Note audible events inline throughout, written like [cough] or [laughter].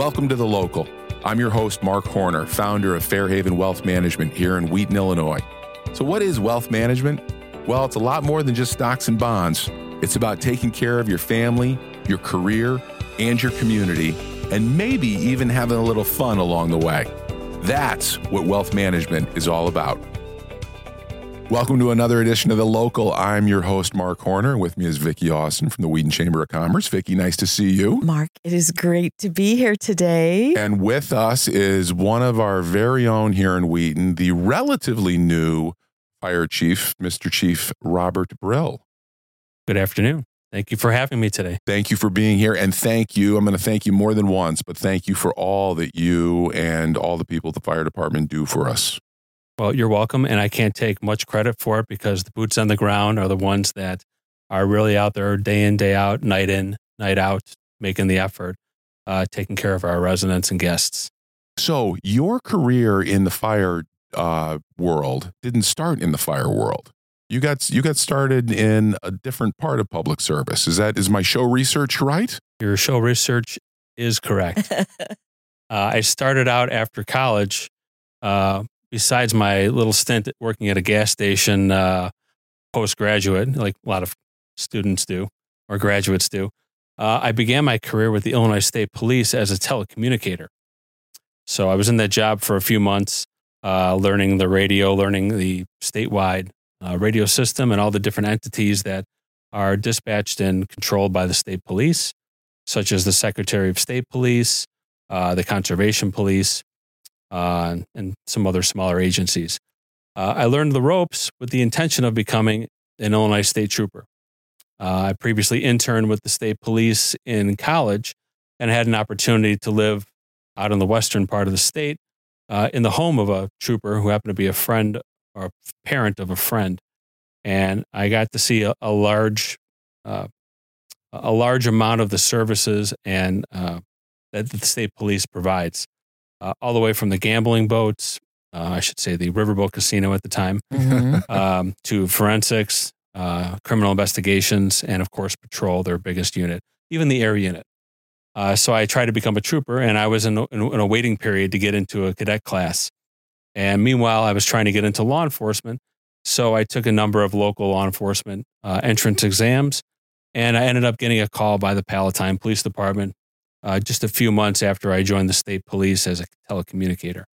Welcome to The Local. I'm your host, Mark Horner, founder of Fairhaven Wealth Management here in Wheaton, Illinois. So, what is wealth management? Well, it's a lot more than just stocks and bonds. It's about taking care of your family, your career, and your community, and maybe even having a little fun along the way. That's what wealth management is all about. Welcome to another edition of The Local. I'm your host, Mark Horner. With me is Vicki Austin from the Wheaton Chamber of Commerce. Vicki, nice to see you. Mark, it is great to be here today. And with us is one of our very own here in Wheaton, the relatively new fire chief, Mr. Chief Robert Brill. Good afternoon. Thank you for having me today. Thank you for being here. And thank you. I'm going to thank you more than once, but thank you for all that you and all the people at the fire department do for us. Well, you're welcome. And I can't take much credit for it because the boots on the ground are the ones that are really out there day in, day out, night in, night out, making the effort, uh, taking care of our residents and guests. So, your career in the fire uh, world didn't start in the fire world. You got you got started in a different part of public service. Is that is my show research right? Your show research is correct. [laughs] uh, I started out after college uh, besides my little stint working at a gas station uh, postgraduate, like a lot of students do or graduates do, uh, I began my career with the Illinois State Police as a telecommunicator. So I was in that job for a few months, uh, learning the radio, learning the statewide uh, radio system and all the different entities that are dispatched and controlled by the state police, such as the Secretary of State Police, uh, the Conservation Police, uh, and some other smaller agencies. Uh, I learned the ropes with the intention of becoming an Illinois state trooper. Uh, I previously interned with the state police in college and had an opportunity to live out in the western part of the state uh, in the home of a trooper who happened to be a friend or a parent of a friend. And I got to see a, a large, uh, a large amount of the services and uh, that the state police provides uh, all the way from the gambling boats, uh, I should say the Riverboat Casino at the time, mm-hmm. [laughs] um, to forensics, uh, criminal investigations, and of course, patrol, their biggest unit, even the air unit. Uh, so I tried to become a trooper, and I was in a, in a waiting period to get into a cadet class. And meanwhile, I was trying to get into law enforcement. So I took a number of local law enforcement uh, entrance exams, and I ended up getting a call by the Palatine Police Department uh, just a few months after I joined the state police as a telecommunicator.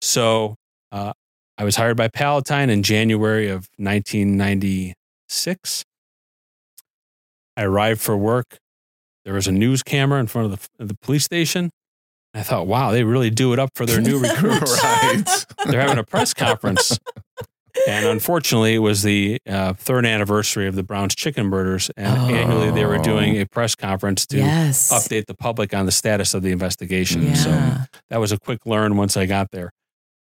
So uh, I was hired by Palatine in January of 1996. I arrived for work. There was a news camera in front of the, the police station. I thought, wow, they really do it up for their new [laughs] recruits. right. They're having a press conference. [laughs] And unfortunately, it was the uh, third anniversary of the Browns chicken murders. And oh. annually, they were doing a press conference to yes. update the public on the status of the investigation. Yeah. So that was a quick learn once I got there.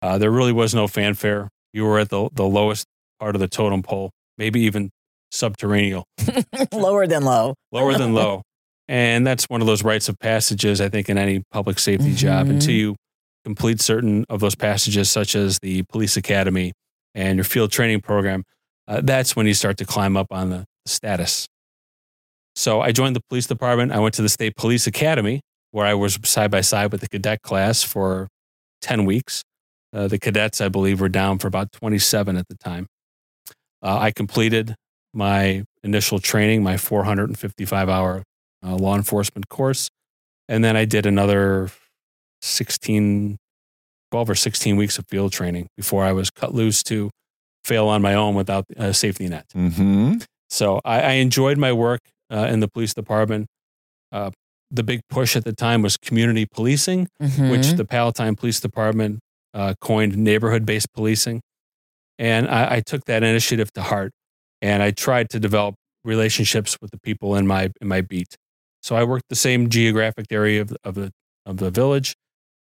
Uh, there really was no fanfare. You were at the, the lowest part of the totem pole, maybe even subterranean. [laughs] Lower than low. Lower than low. [laughs] And that's one of those rites of passages, I think, in any public safety mm-hmm. job until you complete certain of those passages, such as the police academy and your field training program, uh, that's when you start to climb up on the status. So I joined the police department. I went to the state police academy where I was side by side with the cadet class for 10 weeks. Uh, the cadets, I believe, were down for about 27 at the time. Uh, I completed my initial training, my 455 hour uh, law enforcement course. And then I did another 16 12 or 16 weeks of field training before I was cut loose to fail on my own without a safety net. Mm-hmm. So I, I, enjoyed my work uh, in the police department. Uh, the big push at the time was community policing, mm-hmm. which the Palatine Police Department uh, coined neighborhood based policing. And I, I, took that initiative to heart and I tried to develop relationships with the people in my, in my beat. So I worked the same geographic area of, of, the, of the village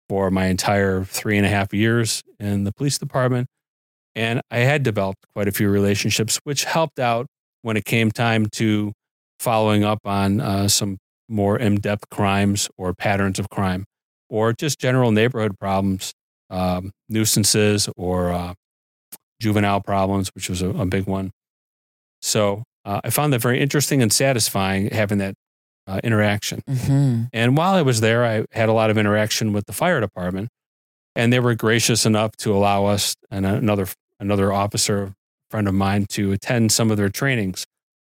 for my entire three and a half years in the police department. And I had developed quite a few relationships, which helped out when it came time to following up on uh, some more in depth crimes or patterns of crime or just general neighborhood problems, um, nuisances or uh, juvenile problems, which was a, a big one. So uh, I found that very interesting and satisfying having that uh, interaction. Mhm. And while I was there, I had a lot of interaction with the fire department, and they were gracious enough to allow us and another another officer friend of mine to attend some of their trainings,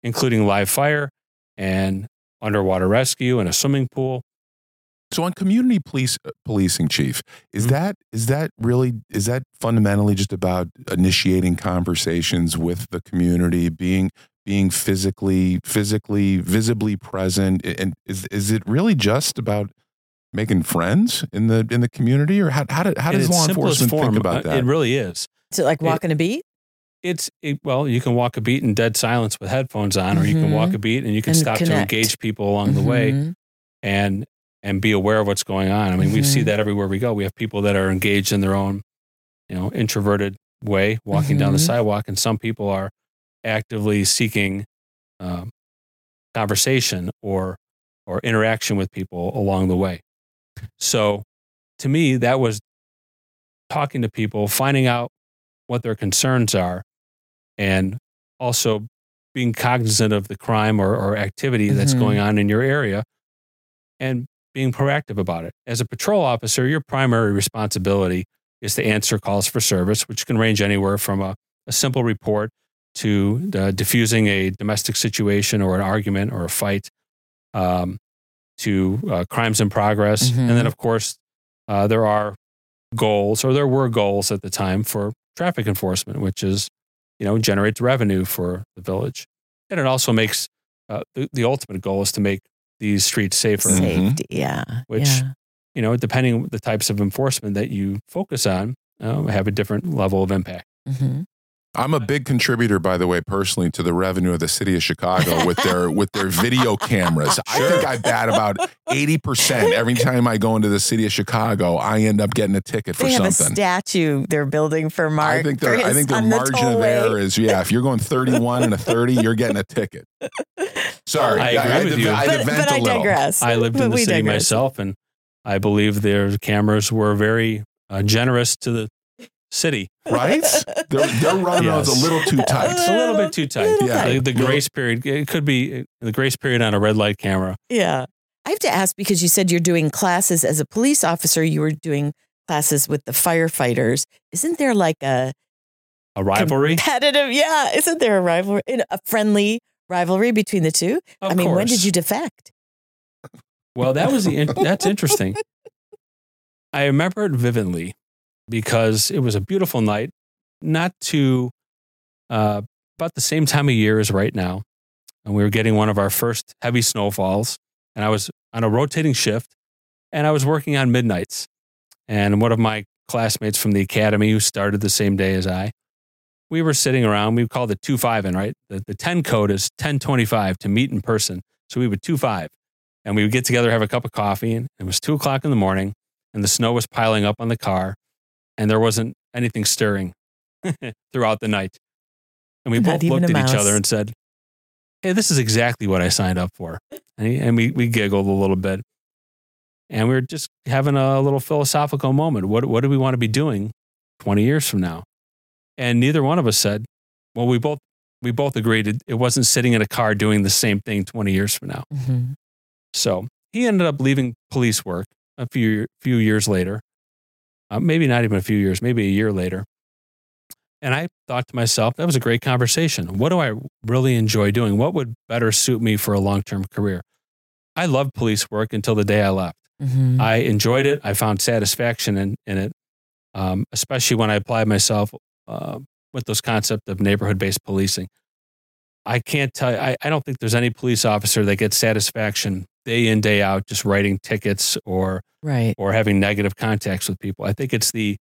including live fire and underwater rescue and a swimming pool. So on community police uh, policing, chief, is Mhm. that is that really is that fundamentally just about initiating conversations with the community, being being physically physically visibly present, and is is it really just about making friends in the in the community, or how how, do, how does law simplest enforcement think uh, about that? It really is. So like walking a beat It's it, well, you can walk a beat in dead silence with headphones on, or you can walk a beat and you can And stop to engage people along the way. Mhm. and and be aware of what's going on. I mean, we see Mhm. that everywhere we go. We have people that are engaged in their own, you know, introverted way, walking down the sidewalk, and some people are actively seeking um, conversation or or interaction with people along the way. So, to me, that was talking to people, finding out what their concerns are, and also being cognizant of the crime or, or activity that's Mhm. going on in your area and being proactive about it. As a patrol officer, your primary responsibility is to answer calls for service, which can range anywhere from a, a simple report to uh, diffusing a domestic situation or an argument or a fight um, to uh, crimes in progress. Mhm. And then, of course, uh, there are goals, or there were goals at the time for traffic enforcement, which is, you know, generates revenue for the village. And it also makes uh, the, the ultimate goal is to make these streets safer, safety. Yeah. which, yeah. you know, depending on the types of enforcement that you focus on, uh, have a different level of impact. Mhm. I'm a big contributor, by the way, personally, to the revenue of the city of Chicago with their [laughs] with their video cameras. I think I bat about eighty percent every time I go into the city of Chicago. I end up getting a ticket for They have a something. statue they're building for Mark. I think for their I think their on the margin of error is yeah. If you're going 31 and a 30, you're getting a ticket. Sorry, I agree had with to- you. I but, but a I little. digress. I lived But in the city digress. myself, and I believe their cameras were very uh, generous to the city. Right? They're, they're running those Yes. a little too tight. It's a little bit too tight. Yeah. The, tight. the grace period, it could be the grace period on a red light camera. Yeah. I have to ask because you said you're doing classes as a police officer, you were doing classes with the firefighters. Isn't there like a A rivalry? competitive? Yeah. Isn't there a rivalry, a friendly rivalry between the two? Of I mean, when did you defect? Well, that was the in- that's interesting. I remember it vividly because it was a beautiful night, not too uh, about the same time of year as right now, and we were getting one of our first heavy snowfalls, and I was on a rotating shift, and I was working on midnights, and one of my classmates from the academy who started the same day as I. We were sitting around. We called it two five, and right, the, the ten code is ten twenty five to meet in person. So we would two five and we would get together, have a cup of coffee, and it was two o'clock in the morning, and the snow was piling up on the car, and there wasn't anything stirring [laughs] throughout the night. And we Not both looked at each other and said, Hey, this is exactly what I signed up for. And, he- and we, we giggled a little bit. And we were just having a little philosophical moment. What, what do we want to be doing 20 years from now? And neither one of us said, Well, we both we both agreed it, it wasn't sitting in a car doing the same thing 20 years from now. Mhm. So he ended up leaving police work a few few years later, uh, maybe not even a few years, maybe a year later. And I thought to myself, that was a great conversation. What do I really enjoy doing? What would better suit me for a long term career? I loved police work until the day I left. Mhm. I enjoyed it. I found satisfaction in, in it, um, especially when I applied myself uh, with those concept of neighborhood based policing. I can't tell you, I, I don't think there's any police officer that gets satisfaction day in, day out, just writing tickets or, Right. or having negative contacts with people. I think it's the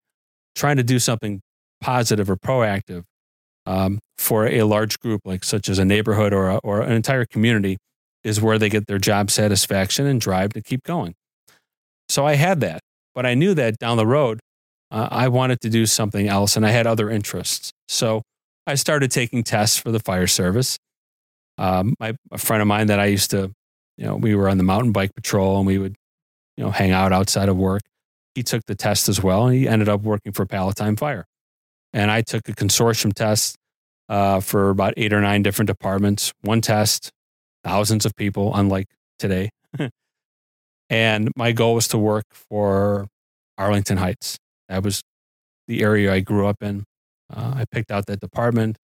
trying to do something positive or proactive um, for a large group, like such as a neighborhood or, a, or an entire community, is where they get their job satisfaction and drive to keep going. So I had that, but I knew that down the road, uh, I wanted to do something else and I had other interests. So I started taking tests for the fire service. Um, my, a friend of mine that I used to, you know, we were on the mountain bike patrol and we would, you know, hang out outside of work. He took the test as well and he ended up working for Palatine Fire. And I took a consortium test uh, for about eight or nine different departments. One test, thousands of people, unlike today. [laughs] and my goal was to work for Arlington Heights. That was the area I grew up in. Uh, I picked out that department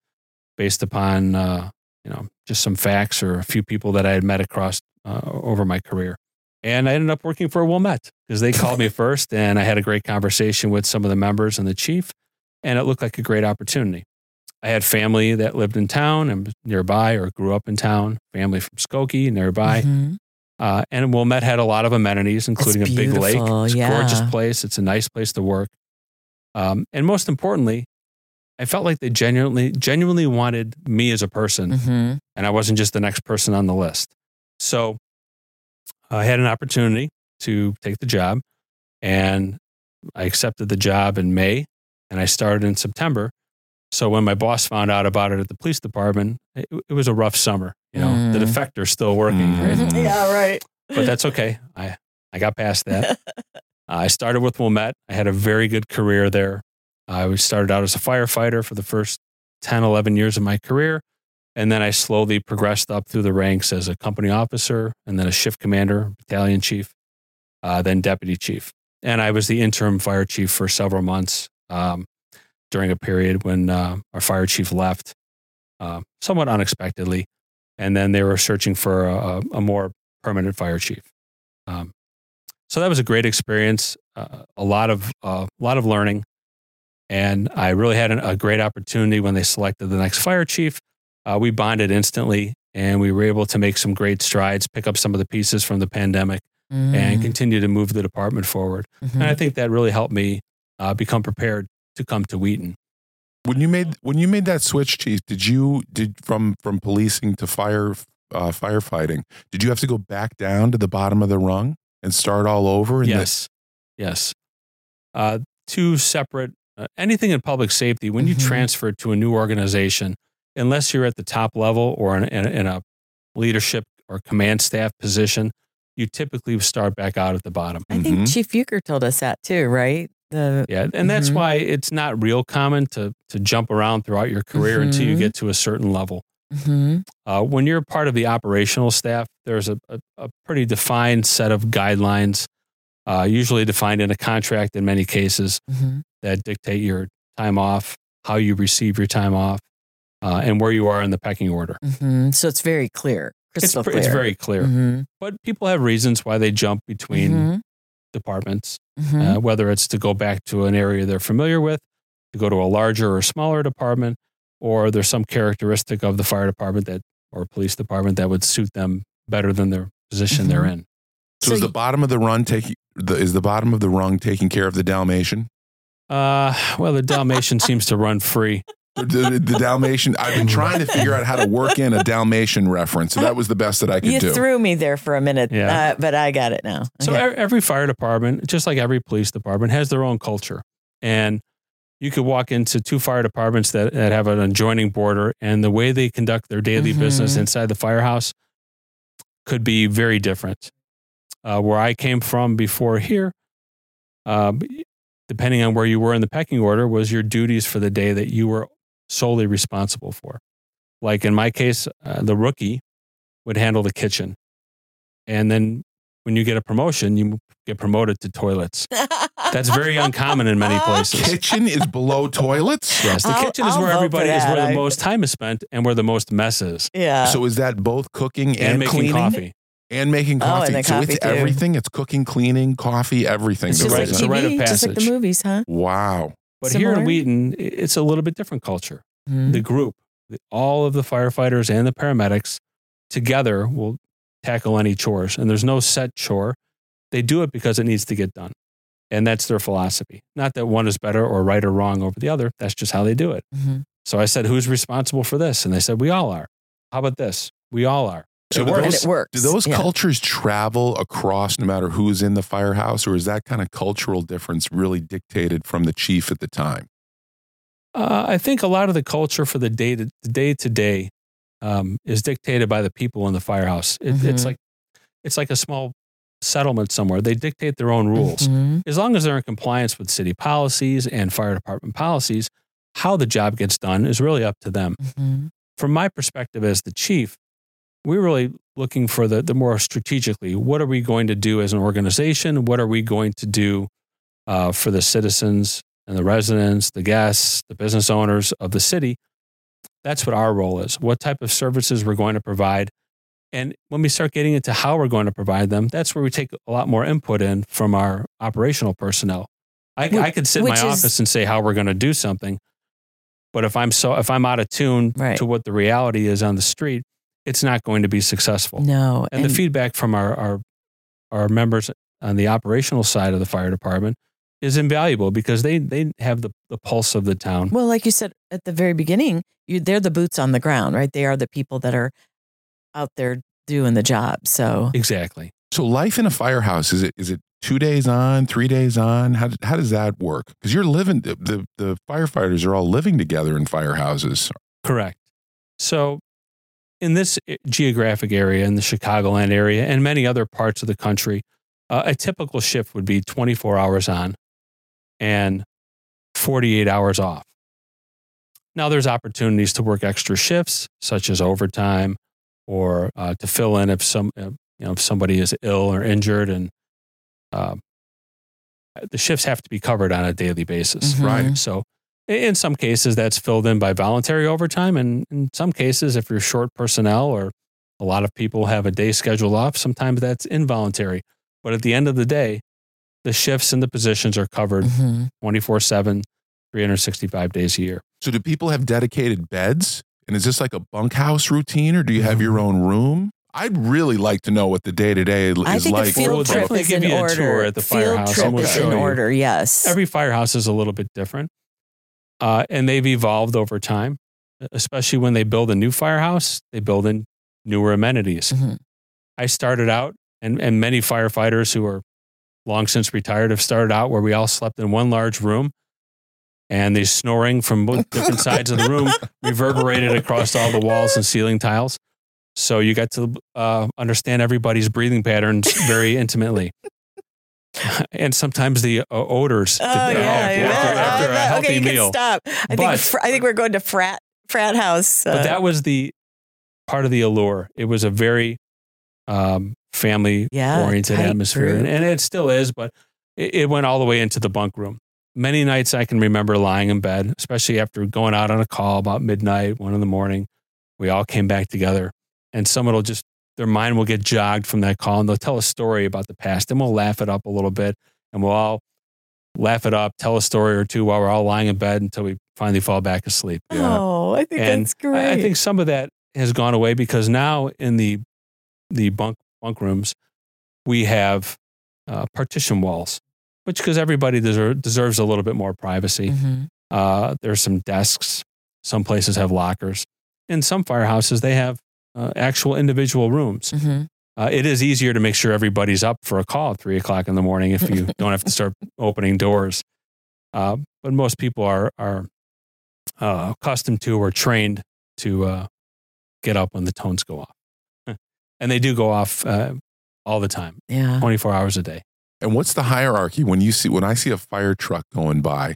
based upon uh, you know just some facts or a few people that I had met across uh, over my career. And I ended up working for Wilmette because they called me [laughs] first, and I had a great conversation with some of the members and the chief, and it looked like a great opportunity. I had family that lived in town and nearby or grew up in town, family from Skokie nearby. Mhm. Uh, and Wilmette had a lot of amenities, including a big lake. It's a gorgeous place. It's a nice place to work. Um, and most importantly, I felt like they genuinely, genuinely wanted me as a person, Mhm. and I wasn't just the next person on the list. So I had an opportunity to take the job, and I accepted the job in May, and I started in September. So when my boss found out about it at the police department, it, it was a rough summer. You know, the Mm. defector's still working, right? Mhm. [laughs] yeah, right. but that's okay. I, I got past that. [laughs] I started with Wilmette. I had a very good career there. I started out as a firefighter for the first 10, 11 years of my career. And then I slowly progressed up through the ranks as a company officer and then a shift commander, battalion chief, uh, then deputy chief. And I was the interim fire chief for several months um, during a period when uh, our fire chief left uh, somewhat unexpectedly. And then they were searching for a, a more permanent fire chief. Um, so that was a great experience, uh, a lot of uh, a lot of learning, and I really had an, a great opportunity when they selected the next fire chief. Uh, we bonded instantly, and we were able to make some great strides, pick up some of the pieces from the pandemic, and Mm-hmm. continue to move the department forward. Mhm. And I think that really helped me uh, become prepared to come to Wheaton. When you made when you made that switch, chief, did you did from from policing to fire uh, firefighting? Did you have to go back down to the bottom of the rung and start all over? And Yes, yes. Uh, two separate. Uh, anything in public safety, when you Mhm. transfer to a new organization, unless you're at the top level or in, in, in a leadership or command staff position, you typically start back out at the bottom. I think Mhm. Chief Euchre told us that too, right? The Yeah, and that's Mhm. why it's not real common to to jump around throughout your career until you Mhm. get to a certain level. Mhm. Uh, when you're part of the operational staff, there's a, a, a pretty defined set of guidelines, uh, usually defined in a contract in many cases, Mhm. that dictate your time off, how you receive your time off, uh, and where you are in the pecking order. Mhm. So it's very clear, It's, crystal pre- clear. it's very clear. Mhm. But people have reasons why they jump between Mhm. departments, Mhm. uh, whether it's to go back to an area they're familiar with, to go to a larger or smaller department, or there's some characteristic of the fire department that or police department that would suit them better than their position they're Mhm. in. So, So is the bottom of the run taking the is the bottom of the rung taking care of the Dalmatian? Uh, well, the Dalmatian [laughs] seems to run free. The, the, the Dalmatian. I've been trying to figure out how to work in a Dalmatian reference, so that was the best that I could You do. threw me there for a minute, Yeah. uh, but I got it now. So Okay. e- every fire department, just like every police department, has their own culture. And you could walk into two fire departments that, that have an adjoining border, and the way they conduct their daily business Mhm. inside the firehouse could be very different. Uh, where I came from before here, um, depending on where you were in the pecking order, was your duties for the day that you were solely responsible for. Like in my case, uh, the rookie would handle the kitchen. And then when you get a promotion, you get promoted to toilets. That's very uncommon in many places. Kitchen is below toilets. [laughs] Yes, the I'll- kitchen is I'll where everybody is where the I- most time is spent and where the most mess is. Yeah. So is that both cooking and, And, making cleaning coffee. and making Oh, coffee? and so coffee it's too. everything. It's cooking, cleaning, coffee, everything. it's just right- like goes it's a in. rite of TV, just like the movies, huh? wow. But here in Wheaton, it's a little bit different culture. Mhm. The group, the- all of the firefighters and the paramedics together will tackle any chores. And there's no set chore. They do it because it needs to get done. And that's their philosophy. Not that one is better or right or wrong over the other. That's just how they do it. Mhm. So I said, Who's responsible for this? And they said, We all are. How about this? We all are. So It do works. And those, it works. do those yeah. cultures travel across no matter who's in the firehouse, or is that kind of cultural difference really dictated from the chief at the time? Uh, I think a lot of the culture for the day to the day to day um, is dictated by the people in the firehouse. It, It's Mhm. like it's like a small settlement somewhere. They dictate their own rules. Mhm. As long as they're in compliance with city policies and fire department policies, how the job gets done is really up to them. Mhm. From my perspective as the chief, we really looking for the, the more strategically what are we going to do as an organization? What are we going to do uh, for the citizens and the residents, the guests, the business owners of the city? That's what our role is. What type of services we're going to provide. And when we start getting into how we're going to provide them, that's where we take a lot more input in from our operational personnel. I, I could sit in my is- office and say how we're going to do something, but if I'm so if I'm out of tune Right. to what the reality is on the street, it's not going to be successful. No. And, the feedback from our, our our members on the operational side of the fire department is invaluable because they they have the, the pulse of the town. Well, like you said at the very beginning, you, they're the boots on the ground, right? They are the people that are out there doing the job. So Exactly. So life in a firehouse is it is it two days on, three days on? How how does that work? Because you're living the, the the firefighters are all living together in firehouses. Correct. So, in this geographic area, in the Chicagoland area, and many other parts of the country, uh, a typical shift would be 24 hours on and 48 hours off. Now, there's opportunities to work extra shifts, such as overtime, or uh, to fill in if some, uh, you know, if somebody is ill or injured, and uh, the shifts have to be covered on a daily basis. Mhm. Right. So, i- in some cases, that's filled in by voluntary overtime. And in some cases, if you're short personnel or a lot of people have a day scheduled off, sometimes that's involuntary. But at the end of the day, the shifts and the positions are covered Mhm. 24 7, 365 days a year. So do people have dedicated beds? And is this like a bunkhouse routine, or do you have your own room? I'd really like to know what the day to day is I think like. a field Well, trip they is give in you a order. tour at the field firehouse trip and is in order. Yes. Every firehouse is a little bit different. Uh, and they've evolved over time, especially when they build a new firehouse, they build in newer amenities. Mhm. I started out, and, and many firefighters who are long since retired have started out where we all slept in one large room and the snoring from both different sides of the room [laughs] reverberated across all the walls and ceiling tiles. So you got to uh, understand everybody's breathing patterns very intimately. [laughs] and sometimes the uh, odors Oh after, yeah, after, yeah. after a Oh, healthy okay, you meal. can stop. I think But- fr- I think we're going to frat frat house. But uh, that was the part of the allure. It was a very um, family Yeah, oriented atmosphere, and, and it still is. But it, it went all the way into the bunk room. Many nights I can remember lying in bed, especially after going out on a call about midnight, one in the morning. We all came back together, and someone will just their mind will get jogged from that call, and they'll tell a story about the past, and we'll laugh it up a little bit, and we'll all laugh it up, tell a story or two while we're all lying in bed until we finally fall back asleep. oh, I think And that's great. I, I think some of that has gone away because now in the the bunk bunk rooms we have uh, partition walls, which because everybody deserve, deserves a little bit more privacy. Mhm. Uh, there's some desks. Some places have lockers. In some firehouses, they have uh, actual individual rooms. Mhm. Uh, it is easier to make sure everybody's up for a call at three o'clock in the morning if you [laughs] don't have to start opening doors. Uh, but most people are are uh, accustomed to or trained to uh, get up when the tones go off, [laughs] and they do go off uh, all the time, Yeah. twenty four hours a day. And what's the hierarchy when you see when I see a fire truck going by?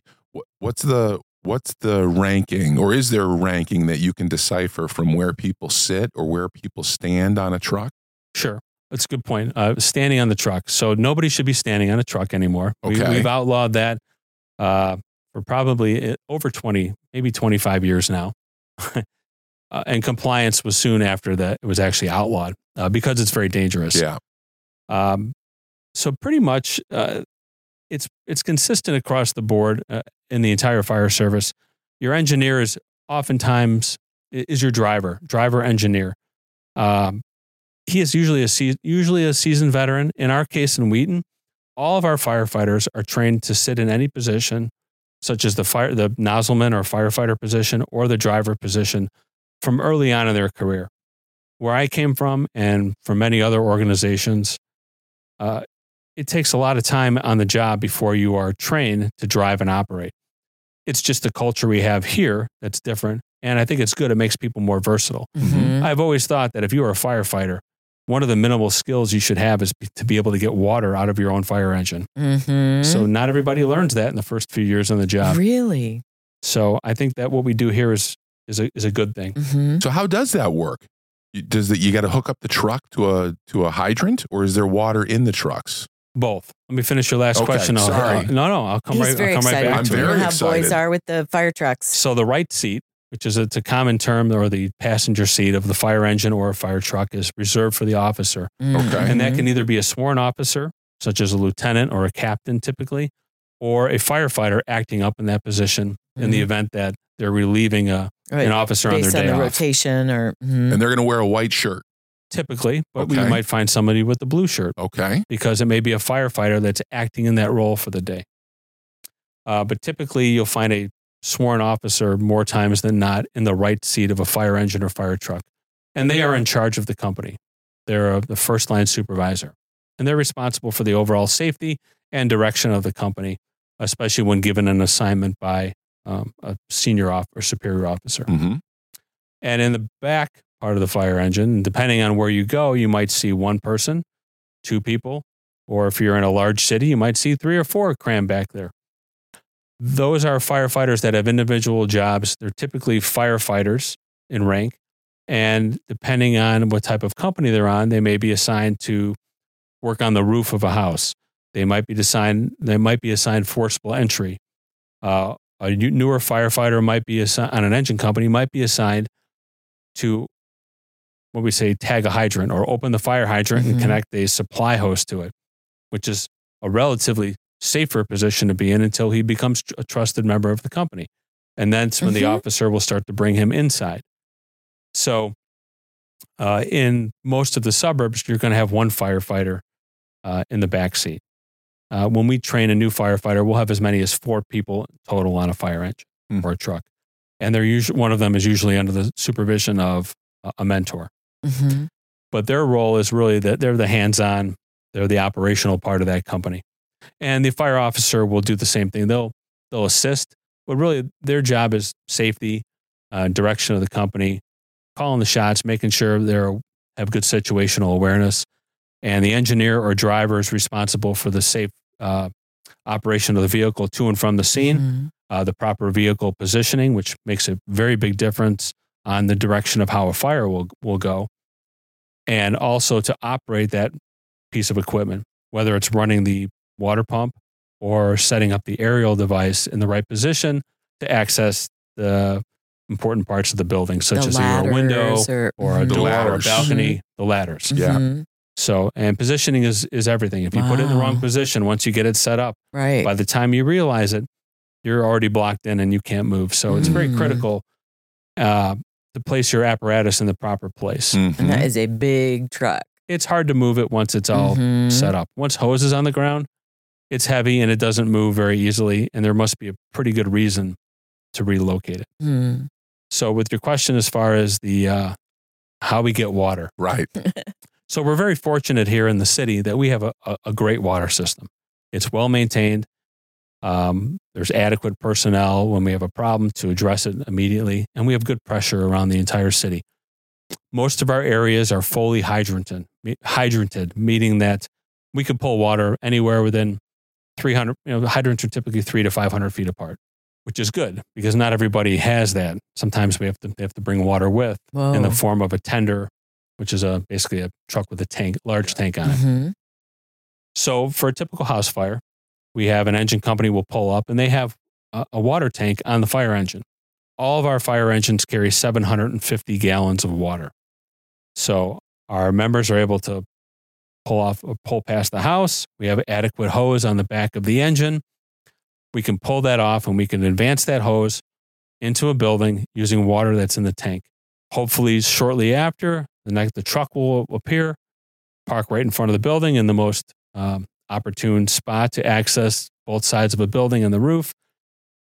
What's the what's the ranking, or is there a ranking that you can decipher from where people sit or where people stand on a truck? Sure. That's a good point. Uh, standing on the truck. So nobody should be standing on a truck anymore. We, Okay. we've outlawed that uh, for probably uh, over 20, maybe 25 years now. [laughs] uh, and compliance was soon after that it was actually outlawed uh, because it's very dangerous. Yeah. Um, so pretty much, uh, it's it's consistent across the board uh, in the entire fire service. Your engineer is oftentimes is your driver, driver engineer. Um, he is usually a se- usually a seasoned veteran. In our case, in Wheaton, all of our firefighters are trained to sit in any position, such as the fire the nozzleman or firefighter position or the driver position, from early on in their career. Where I came from, and from many other organizations, uh, it takes a lot of time on the job before you are trained to drive and operate. It's just the culture we have here that's different. And I think it's good. It makes people more versatile. Mhm. I've always thought that if you are a firefighter, one of the minimal skills you should have is be- to be able to get water out of your own fire engine. Mhm. So not everybody learns that in the first few years on the job. Really? So I think that what we do here is is a is a good thing. Mm-hmm. So how does that work? Does that you got to hook up the truck to a to a hydrant, or is there water in the trucks? Both. Let me finish your last Okay, question. I'll- sorry. uh, no, no, I'll come He's right. very I'll come right excited. back I'm to you it. know very how boys are with the fire trucks. So the right seat, which is it's a common term, or the passenger seat of the fire engine or a fire truck, is reserved for the officer, Okay. and that can either be a sworn officer, such as a lieutenant or a captain, typically, or a firefighter acting up in that position in the Mhm. event that they're relieving a, Right. an officer on their based on day the off. rotation or mhm. And they're going to wear a white shirt. Typically, but we might find somebody with the blue shirt. Okay. because it may be a firefighter that's acting in that role for the day. Uh, but typically, you'll find a sworn officer more times than not in the right seat of a fire engine or fire truck. And they are in charge of the company. They're uh, the first line supervisor. And they're responsible for the overall safety and direction of the company, especially when given an assignment by um, a senior off or superior officer. hmm And in the back part of the fire engine, depending on where you go, you might see one person, two people, or if you're in a large city, you might see three or four crammed back there. Those are firefighters that have individual jobs. They're typically firefighters in rank. And depending on what type of company they're on, they may be assigned to work on the roof of a house. They might be assigned, they might be assigned forcible entry. Uh, a newer firefighter might be assigned on an engine company might be assigned to what we say tag a hydrant or open the fire hydrant Mhm. and connect a supply hose to it, which is a relatively safer position to be in until he becomes a trusted member of the company. And that's when the Mhm. officer will start to bring him inside. So, uh, in most of the suburbs, you're going to have one firefighter uh, in the back seat. Uh, when we train a new firefighter, we'll have as many as four people total on a fire engine Hmm. or a truck, and they're usually one of them is usually under the supervision of a mentor. Mhm. But their role is really that they're the hands-on, they're the operational part of that company, and the fire officer will do the same thing. They'll they'll assist, but really their job is safety, uh, direction of the company, calling the shots, making sure they have good situational awareness, and the engineer or driver is responsible for the safe uh, operation of the vehicle to and from the scene, Mhm. uh, the proper vehicle positioning, which makes a very big difference on the direction of how a fire will will go, and also to operate that piece of equipment, whether it's running the water pump or setting up the aerial device in the right position to access the important parts of the building, such the as either a window or, or a mhm. The door or a ladders. balcony, the ladders. Yeah. Mhm. So, and positioning is is everything. If you put it in the wrong position, once you get it set up, Right. by the time you realize it, you're already blocked in and you can't move. So it's very Mm. critical uh, to place your apparatus in the proper place. Mhm. and that is a big truck. It's hard to move it once it's all Mhm. set up. Once hose is on the ground, it's heavy and it doesn't move very easily. And there must be a pretty good reason to relocate it. Mhm. So, with your question as far as the uh, how we get water, Right. [laughs] So we're very fortunate here in the city that we have a, a, a great water system. It's well maintained. Um, there's adequate personnel when we have a problem to address it immediately, and we have good pressure around the entire city. Most of our areas are fully hydranted, hydranted, meaning that we can pull water anywhere within 300. You know, hydrants are typically three to 500 feet apart, which is good because not everybody has that. Sometimes we have to they have to bring water with Whoa. in the form of a tender, which is a basically a truck with a tank, large tank on it. Mhm. So for a typical house fire, we have an engine company will pull up and they have a, a water tank on the fire engine. All of our fire engines carry 750 gallons of water. So our members are able to pull off or pull past the house. We have adequate hose on the back of the engine. We can pull that off and we can advance that hose into a building using water that's in the tank. Hopefully, shortly after, the next the truck will appear, park right in front of the building in the most um, opportune spot to access both sides of a building and the roof.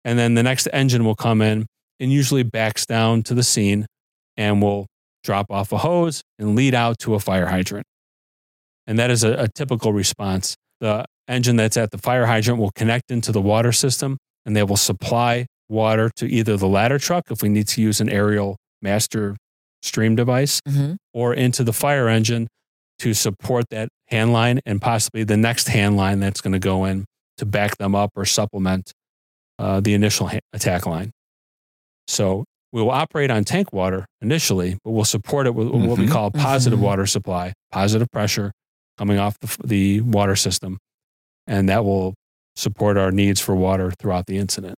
And then the next engine will come in and usually backs down to the scene and will drop off a hose and lead out to a fire hydrant. And that is a, a typical response. The engine that's at the fire hydrant will connect into the water system and they will supply water to either the ladder truck if we need to use an aerial master stream device Mhm. or into the fire engine to support that hand line and possibly the next hand line that's going to go in to back them up or supplement uh, the initial ha- attack line. So We will operate on tank water initially, but we'll support it with what we Mhm. call a positive Mhm. water supply, positive pressure coming off the, the water system. And that will support our needs for water throughout the incident.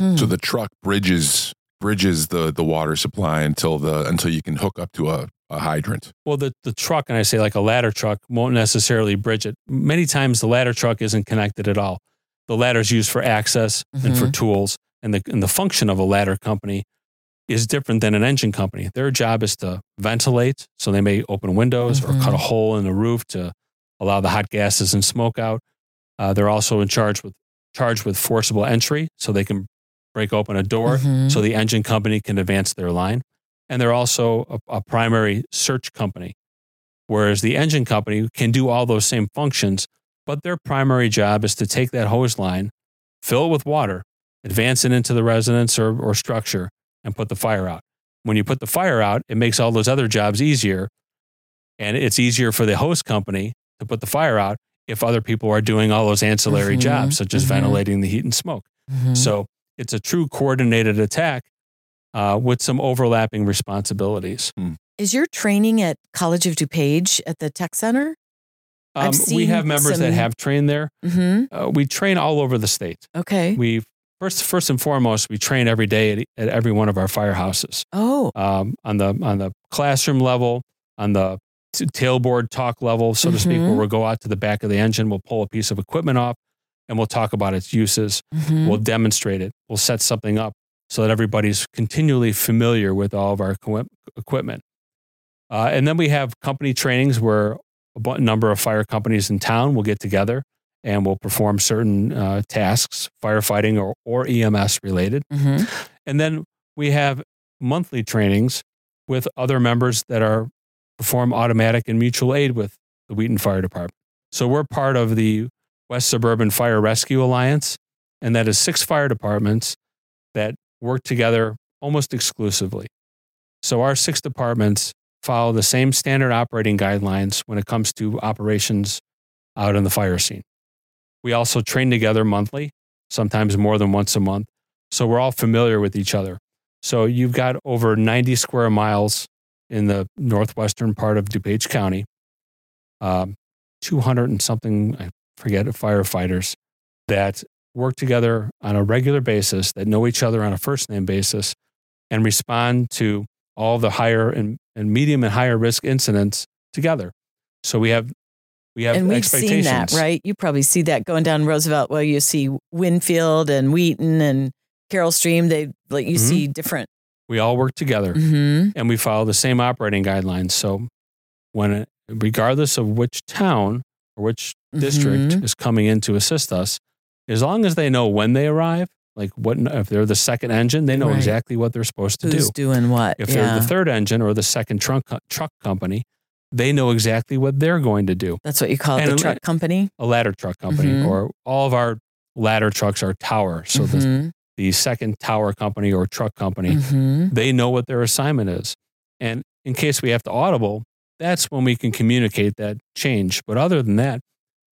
Hmm. So the truck bridges bridges the the water supply until the until you can hook up to a, a hydrant. Well, the, the truck, and I say like a ladder truck, won't necessarily bridge it. Many times the ladder truck isn't connected at all. The ladder is used for access and for tools, and the, and the function of a ladder company is different than an engine company. Their job is to ventilate, so they may open windows or Mhm. cut a hole in the roof to allow the hot gases and smoke out. Uh, they're also in charge with charged with forcible entry, so they can break open a door Mhm. so the engine company can advance their line. And they're also a, a primary search company, whereas the engine company can do all those same functions, but their primary job is to take that hose line, fill it with water, advance it into the residence or, or structure, and put the fire out. When you put the fire out, it makes all those other jobs easier. And it's easier for the hose company to put the fire out if other people are doing all those ancillary Mhm. jobs, such as Mhm. ventilating the heat and smoke. Mhm. So it's a true coordinated attack uh, with some overlapping responsibilities. is your training at College of DuPage at the Tech Center? I've Um, we seen have members that have trained there. hmm Uh, we train all over the state. Okay. We first, first and foremost, we train every day at, at every one of our firehouses oh. um, on the on the classroom level, on the t- tailboard talk level, so to speak, where we'll go out to the back of the engine, we'll pull a piece of equipment off, and we'll talk about its uses. Mhm. We'll demonstrate it. We'll set something up so that everybody's continually familiar with all of our equipment. Uh, and then we have company trainings where a number of fire companies in town will get together and will perform certain uh, tasks, firefighting or, or EMS related. Mhm. And then we have monthly trainings with other members that are perform automatic and mutual aid with the Wheaton Fire Department. So we're part of the West Suburban Fire Rescue Alliance, and that is six fire departments that work together almost exclusively. So our six departments follow the same standard operating guidelines when it comes to operations out in the fire scene. We also train together monthly, sometimes more than once a month. So we're all familiar with each other. So you've got over 90 square miles in the northwestern part of DuPage County, um, 200 and something, I forget, firefighters that work together on a regular basis, that know each other on a first name basis, and respond to all the higher and, and medium and higher risk incidents together. So we have we have and we've seen that, right? You probably see that going down Roosevelt. Well, you see Winfield and Wheaton and Carol Stream. They like you Mhm. see different. We all work together. hmm and we follow the same operating guidelines. So, when regardless of which town or which district Mhm. is coming in to assist us, as long as they know when they arrive, like what if they're the second engine, they know Right. exactly what they're supposed to Who's do. doing what? If yeah. they're the third engine or the second truck truck company, they know exactly what they're going to do. That's what you call it, And the a- truck company. A ladder truck company, Mhm. or all of our ladder trucks are tower. So the, Mhm. the second tower company or truck company Mhm. they know what their assignment is. And in case we have to audible, that's when we can communicate that change. But other than that,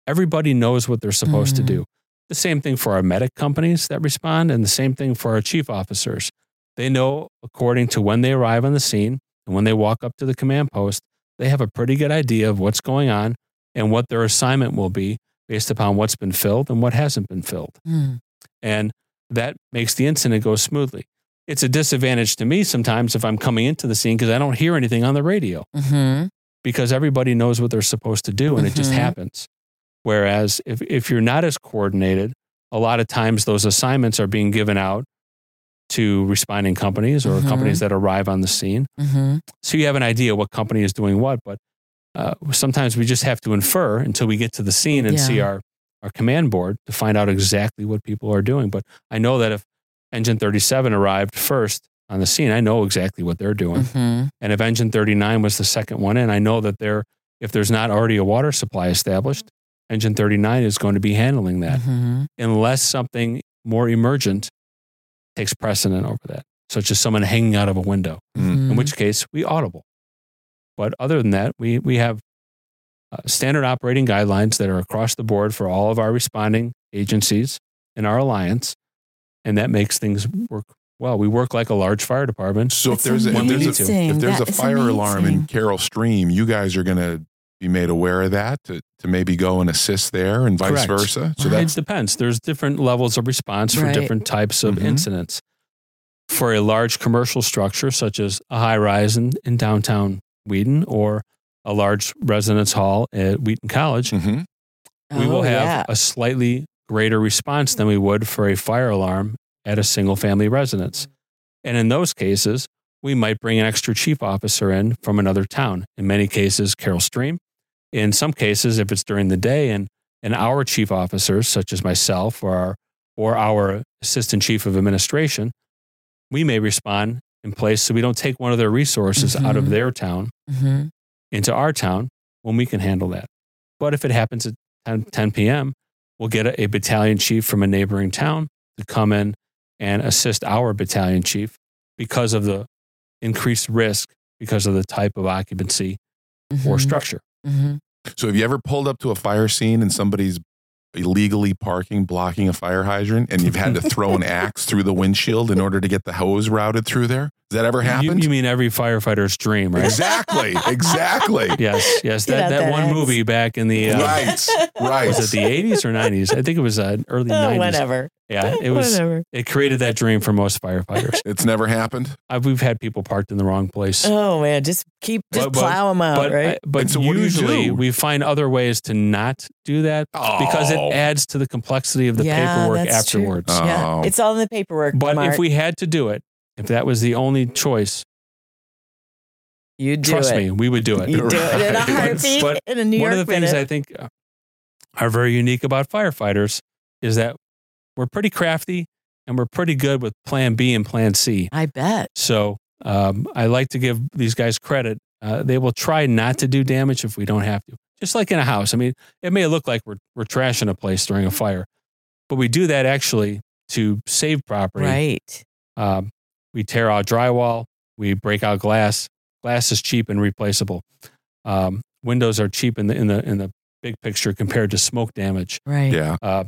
everybody knows what they're supposed to do. The same thing for our medic companies that respond, and the same thing for our chief officers. They know according to when they arrive on the scene and when they walk up to the command post, they have a pretty good idea of what's going on and what their assignment will be based upon what's been filled and what hasn't been filled Mm. and that makes the incident go smoothly. It's a disadvantage to me sometimes if I'm coming into the scene because I don't hear anything on the radio Mhm. because everybody knows what they're supposed to do and it just Mhm. happens. Whereas if, if you're not as coordinated, a lot of times those assignments are being given out to responding companies or Mhm. companies that arrive on the scene. Mhm. So you have an idea what company is doing what, but uh, sometimes we just have to infer until we get to the scene and Yeah. see our, our command board to find out exactly what people are doing. But I know that if engine 37 arrived first on the scene, I know exactly what they're doing. Mhm. And if engine 39 was the second one in, I know that they're, if there's not already a water supply established, engine 39 is going to be handling that Mhm. unless something more emergent takes precedent over that, such as someone hanging out of a window in Mhm. which case we audible. But other than that, we, we have uh, standard operating guidelines that are across the board for all of our responding agencies in our alliance. And that makes things work well. We work like a large fire department. So if That's there's a, if there's a, if there's a is fire alarm in. Carol Stream, you guys are going to be made aware of that to, to maybe go and assist there and vice Correct. versa. So it that's depends. There's different levels of response for Right. different types of Mhm. incidents. For a large commercial structure, such as a high rise in, in downtown Wheaton or a large residence hall at Wheaton College, Mhm. we will Oh, have yeah. a slightly greater response than we would for a fire alarm at a single family residence. And in those cases, we might bring an extra chief officer in from another town. In many cases, Carol Stream. In some cases, if it's during the day and, and our chief officers, such as myself or our, or our assistant chief of administration, we may respond in place so we don't take one of their resources out of Mhm. their town Mhm. into our town when we can handle that. But if it happens at 10, 10 p.m., we'll get a, a battalion chief from a neighboring town to come in and assist our battalion chief because of the increased risk because of the type of occupancy or Mhm. structure. Mhm. So have you ever pulled up to a fire scene and somebody's illegally parking, blocking a fire hydrant, and you've had to throw an [laughs] axe through the windshield in order to get the hose routed through there? Has that ever You, happened? you mean every firefighter's dream, right? Exactly. Exactly. [laughs] yes, yes. That, that that one axe. movie back in the uh, Right. Right. [laughs] was it the 80s or 90s? I think it was uh, early Oh, 90s. whatever. Yeah, it was. Whatever. It created that dream for most firefighters. [laughs] It's never happened. Uh, we've had people parked in the wrong place. Oh man, just keep just But- but- plow them out, but right? I- but so what do you usually we find other ways to not do that because it Oh. adds to the complexity of the yeah, paperwork that's true. afterwards. Yeah, Oh. it's all in the paperwork. But Mark. if we had to do it, if that was the only choice, you do trust it, me, we would do it. you do it in a heartbeat But in a New One York of the things. I think uh, are very unique about firefighters is that we're pretty crafty and we're pretty good with plan B and plan C. I bet. So um, I like to give these guys credit. Uh, they will try not to do damage if we don't have to. Just like in a house. I mean, it may look like we're, we're trashing a place during a fire, but we do that actually to save property. Right. Um, we tear out drywall, we break out glass. Glass is cheap and replaceable. Um, windows are cheap in the in the in the big picture compared to smoke damage. Right. Yeah. Uh,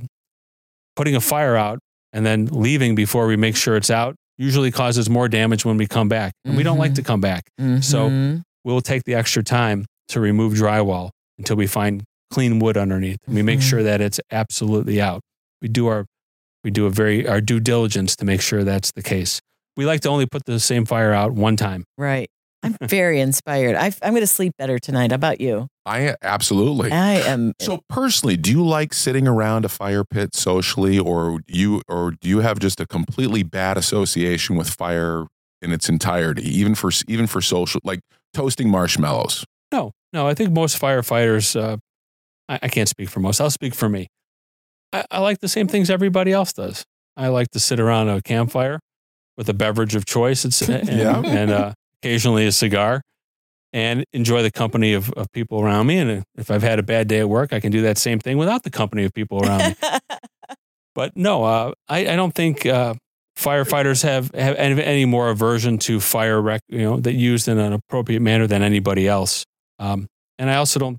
putting a fire out and then leaving before we make sure it's out usually causes more damage when we come back, and we don't like to come back. So- Mhm. We'll take the extra time to remove drywall until we find clean wood underneath. We make Mhm. sure that it's absolutely out. We do our we do a very our due diligence to make sure that's the case. We like to only put the same fire out one time. right. I'm very inspired. I, I'm going to sleep better tonight. How about you? I absolutely. I am. So personally, do you like sitting around a fire pit socially, or you, or do you have just a completely bad association with fire in its entirety, even for even for social, like toasting marshmallows? No, no. I think most firefighters. Uh, I, I can't speak for most. I'll speak for me. I, I like the same things everybody else does. I like to sit around a campfire with a beverage of choice. It's [laughs] and, Yeah. and uh, occasionally a cigar, and enjoy the company of, of people around me. And if I've had a bad day at work, I can do that same thing without the company of people around me. [laughs] But no, uh, I, I don't think uh, firefighters have, have any, any more aversion to fire, rec, you know, that used in an appropriate manner than anybody else. Um, and I also don't,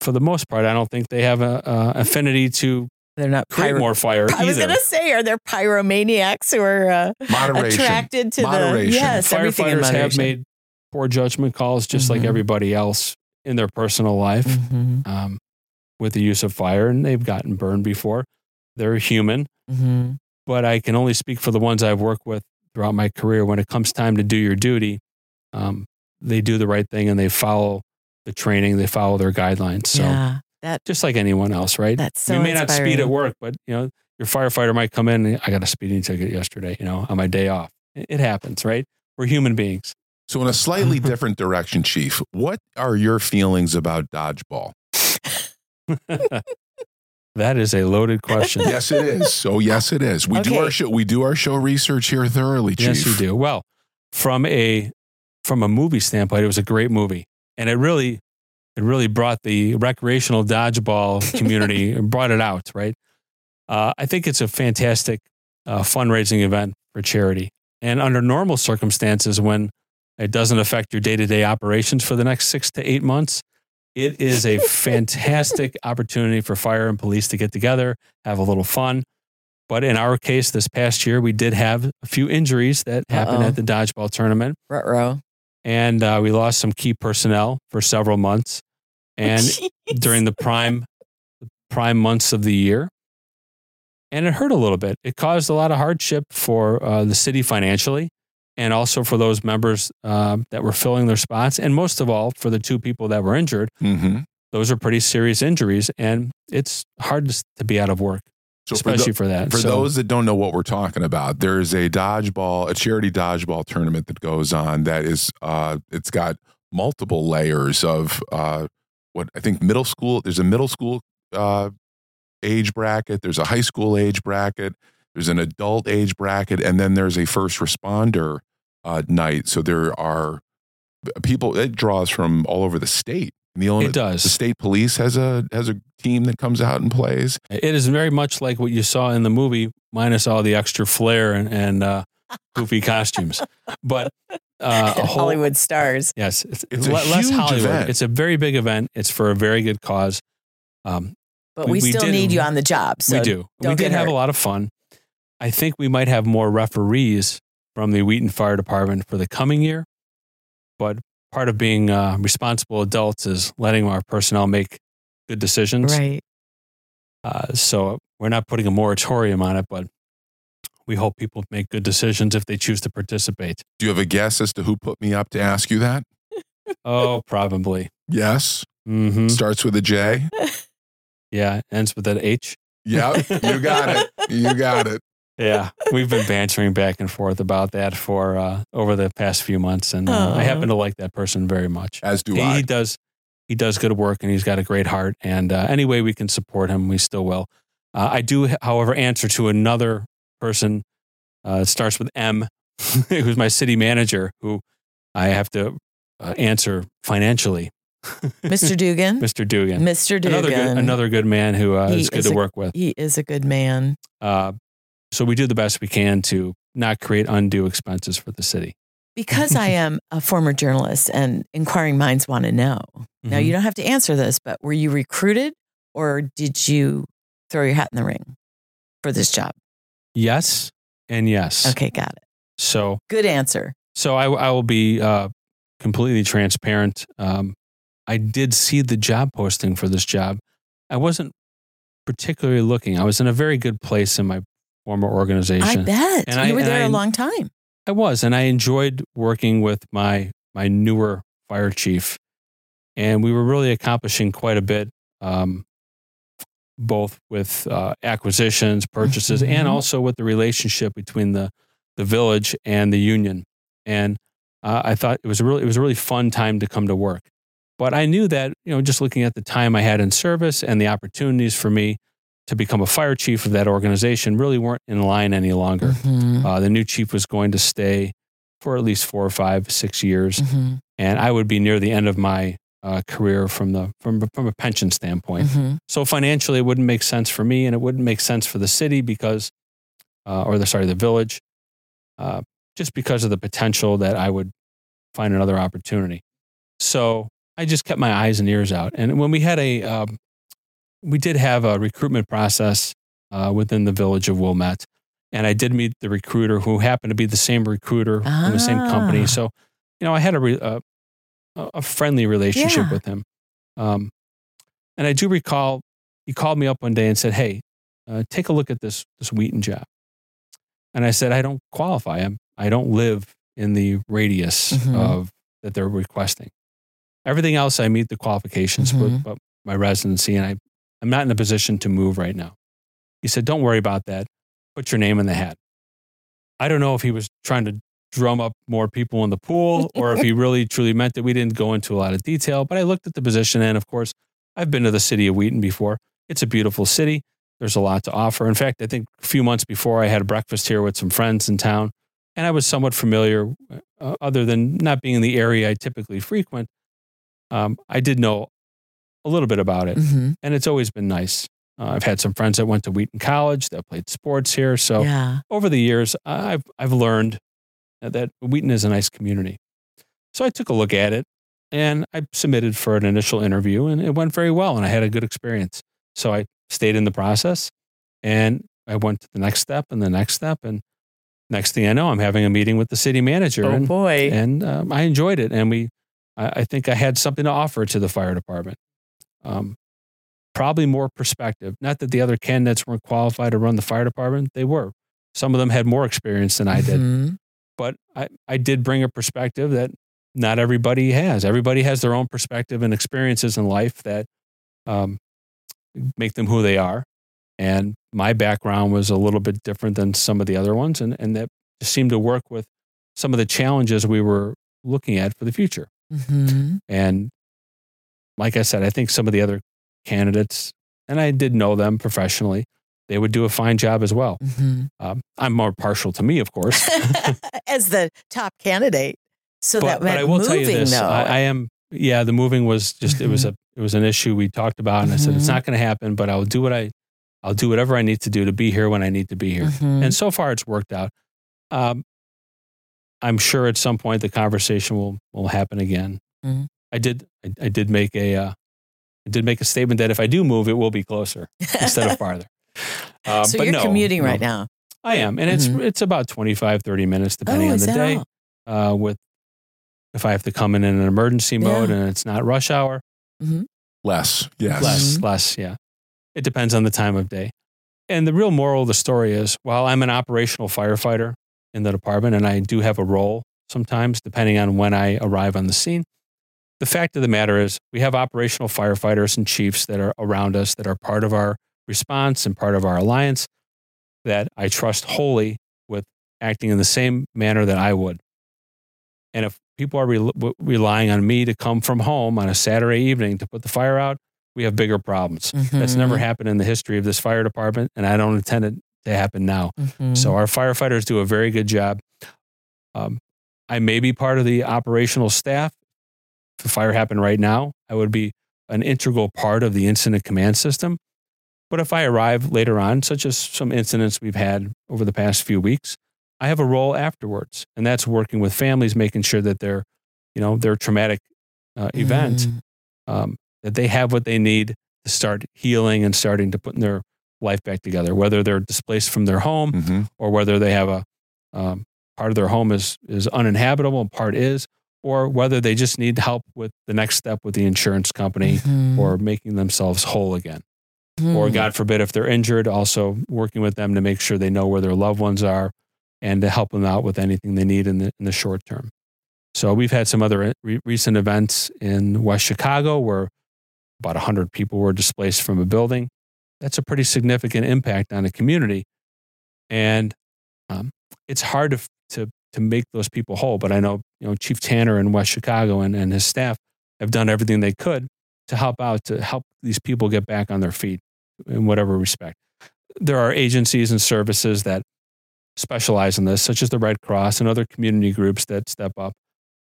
for the most part, I don't think they have a, a affinity to They're not create pyro- more fire [laughs] I was either. going to say, are there pyromaniacs who are uh, attracted to the Moderation. yes, everything in Firefighters have made poor judgment calls, just like Mhm. everybody else in their personal life, Mhm, um, with the use of fire, and they've gotten burned before. They're human. mhm. but I can only speak for the ones I've worked with throughout my career. When it comes time to do your duty, um, they do the right thing and they follow the training, they follow their guidelines. So yeah, that just like anyone else, right? that's so you may not speed at work, but you know your firefighter might come in. I got a speeding ticket yesterday, you know, on my day off. It, it happens, right? We're human beings. So, in a slightly [laughs] different direction, Chief, what are your feelings about dodgeball? [laughs] that is a loaded question. [laughs] yes, it is. Oh, yes, it is. We do our show. We do our show research here thoroughly, Chief. Yes, you do. Well, from a from a movie standpoint, it was a great movie, and it really it really brought the recreational dodgeball [laughs] community and brought it out. Right. Uh, I think it's a fantastic uh, fundraising event for charity, and under normal circumstances, when it doesn't affect your day to day operations for the next six to eight months. It is a [laughs] fantastic opportunity for fire and police to get together, have a little fun. But in our case, this past year, we did have a few injuries that happened Uh-oh. at the dodgeball tournament, Ruh-roh. and uh, we lost some key personnel for several months. And Jeez. [laughs] during the prime prime months of the year. And it hurt a little bit. It caused a lot of hardship for uh, the city financially and also for those members uh, that were filling their spots. And most of all, for the two people that were injured. Mm-hmm. Those are pretty serious injuries. And it's hard to, to be out of work, So for, especially for that. for So, those that don't know what we're talking about, there's a dodgeball, a charity dodgeball tournament that goes on that is, uh, it's got multiple layers of uh, what I think middle school. There's a middle school uh, age bracket. There's a high school age bracket. There's an adult age bracket, and then there's a first responder uh, night. So there are people. It draws from all over the state. The Illinois, it does. the state police has a has a team that comes out and plays. It is very much like what you saw in the movie, minus all the extra flair and, and uh, [laughs] goofy costumes. But uh, [laughs] whole, Hollywood stars. Yes, it's, It's a le- less huge Hollywood. event. It's a very big event. It's for a very good cause. Um, But We- we, we still did- need you on the job. So we do. We did get have a lot of fun. I think we might have more referees from the Wheaton Fire Department for the coming year. But part of being uh, responsible adults is letting our personnel make good decisions. Right. Uh, so we're not putting a moratorium on it, but we hope people make good decisions if they choose to participate. Do you have a guess as to who put me up to ask you that? [laughs] Oh, probably. Yes. hmm Starts with a J. [laughs] Yeah, ends with an H. Yep. You [laughs] got it. You got it. Yeah, we've been bantering back and forth about that for uh, over the past few months, and uh, I happen to like that person very much. As do He, I. he does he does good work, and he's got a great heart. And uh, any way we can support him, we still will. Uh, I do, however, answer to another person. Uh, it starts with M, [laughs] who's my city manager, who I have to uh, answer financially. [laughs] Mr. Dzugan. Mr. Dzugan, Mr. Dzugan. another good, another good man who uh, is good is to a- work with. He is a good man. Uh, so we do the best we can to not create undue expenses for the city. Because I [laughs] am a former journalist and inquiring minds want to know. Now, Mhm. you don't have to answer this, but were you recruited or did you throw your hat in the ring for this job? Yes and yes. Okay, got it. So Good answer. so I, I will be uh, completely transparent. Um, I did see the job posting for this job. I wasn't particularly looking. I was in a very good place in my former organization. I bet. And you I- were there a long time. I was, and I enjoyed working with my my newer fire chief, and we were really accomplishing quite a bit, um, both with uh, acquisitions, purchases, Mhm. and also with the relationship between the the village and the union. And uh, I thought it was a really it was a really fun time to come to work. But I knew that you know just looking at the time I had in service and the opportunities for me to become a fire chief of that organization really weren't in line any longer. Mhm, Uh, the new chief was going to stay for at least four or five, six years, mhm, and I would be near the end of my uh, career from the from from a pension standpoint. mhm. So financially, it wouldn't make sense for me, and it wouldn't make sense for the city because, uh, or the sorry, the village, uh, just because of the potential that I would find another opportunity. So I just kept my eyes and ears out, and when we had a, um, we did have a recruitment process uh, within the village of Wilmette, and I did meet the recruiter who happened to be the same recruiter from the same Ah. company. So, you know, I had a re, a, a friendly relationship Yeah. with him. Um, and I do recall he called me up one day and said, "Hey, uh, take a look at this this Wheaton job." And I said, "I don't qualify. I'm I don't live in the radius Mhm. of that they're requesting. Everything else, I meet the qualifications, Mhm. but, but my residency, and I I'm not in a position to move right now." He said, "Don't worry about that. Put your name in the hat." I don't know if he was trying to drum up more people in the pool [laughs] or if he really truly meant it. We didn't go into a lot of detail, but I looked at the position and of course, I've been to the city of Wheaton before. It's a beautiful city. There's a lot to offer. In fact, I think a few months before I had a breakfast here with some friends in town and I was somewhat familiar uh, other than not being in the area I typically frequent. Um, I did know a little bit about it Mhm. and it's always been nice. Uh, I've had some friends that went to Wheaton College that played sports here. So Yeah. over the years, I've I've learned that Wheaton is a nice community. So I took a look at it and I submitted for an initial interview and it went very well and I had a good experience. So I stayed in the process and I went to the next step and the next step. And next thing I know, I'm having a meeting with the city manager. Oh and, boy. and um, I enjoyed it. And we, I, I think I had something to offer to the fire department. Um, probably more perspective. Not that the other candidates weren't qualified to run the fire department; they were. Some of them had more experience than I did, Mhm. But I, I did bring a perspective that not everybody has. Everybody has their own perspective and experiences in life that um, make them who they are. And my background was a little bit different than some of the other ones, and, and that just seemed to work with some of the challenges we were looking at for the future. Mhm. And like I said, I think some of the other candidates, and I did know them professionally, they would do a fine job as well. Mhm. Um, I'm more partial to me, of course. [laughs] As the top candidate. So but, that but I will moving tell you this. I, I am, yeah. The moving was just it was Mhm. a it was an issue we talked about, and I said it's Mhm. not going to happen, but I'll do what I I'll do whatever I need to do to be here when I need to be here. Mhm. And so far, it's worked out. Um, I'm sure at some point the conversation will will happen again. I did I, I did make a uh, I did make a statement that if I do move, it will be closer [laughs] instead of farther. Um, so but you're no, commuting no. right now. I am, and it's Mhm. it's about 25, 30 minutes depending oh, on the day. Uh, with if I have to come in in an emergency mode Yeah. and it's not rush hour, Less. Yes. less Mhm. less yeah. It depends on the time of day. And the real moral of the story is, while I'm an operational firefighter in the department, and I do have a role sometimes depending on when I arrive on the scene. The fact of the matter is, we have operational firefighters and chiefs that are around us that are part of our response and part of our alliance that I trust wholly with acting in the same manner that I would. And if people are w- relying on me to come from home on a Saturday evening to put the fire out, we have bigger problems. That's Mhm. never happened in the history of this fire department, and I don't intend it to happen now. Mhm. So our firefighters do a very good job. Um, I may be part of the operational staff. If a fire happened right now, I would be an integral part of the incident command system. But if I arrive later on, such as some incidents we've had over the past few weeks, I have a role afterwards, and that's working with families, making sure that their, you know, their traumatic uh, event Mhm. um, that they have what they need to start healing and starting to put their life back together, whether they're displaced from their home hmm or whether they have a um, part of their home is is uninhabitable and part is, or whether they just need help with the next step with the insurance company Mhm. or making themselves whole again. Or Mhm. God forbid, if they're injured, also working with them to make sure they know where their loved ones are and to help them out with anything they need in the in the short term. So we've had some other re- recent events in West Chicago where about 100 people were displaced from a building. That's a pretty significant impact on a community. And um, it's hard to, to, to make those people whole. But I know, you know, Chief Tanner in West Chicago and, and his staff have done everything they could to help out, to help these people get back on their feet in whatever respect. There are agencies and services that specialize in this, such as the Red Cross and other community groups that step up.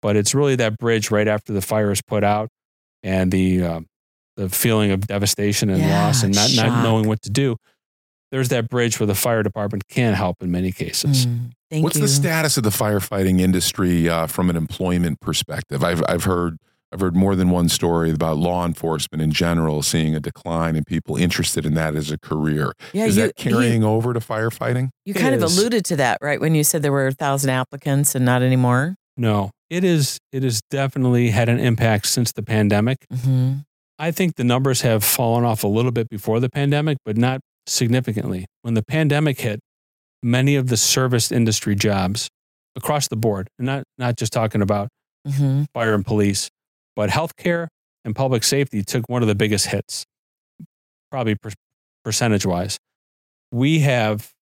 But it's really that bridge right after the fire is put out and the, um, the feeling of devastation and Yeah, loss and not, not knowing what to do. There's that bridge where the fire department can help in many cases. Mm. Thank What's you. the status of the firefighting industry uh, from an employment perspective? I've I've heard I've heard more than one story about law enforcement in general seeing a decline in people interested in that as a career. yeah, Is you, that carrying over to firefighting? You It kind of is. alluded to that, right? When you said there were a thousand applicants and not anymore. No, it is. It has definitely had an impact since the pandemic. hmm I think the numbers have fallen off a little bit before the pandemic, but not significantly. When the pandemic hit, many of the service industry jobs across the board, and not not just talking about hmm fire and police, but healthcare and public safety took one of the biggest hits, probably per- percentage wise. We have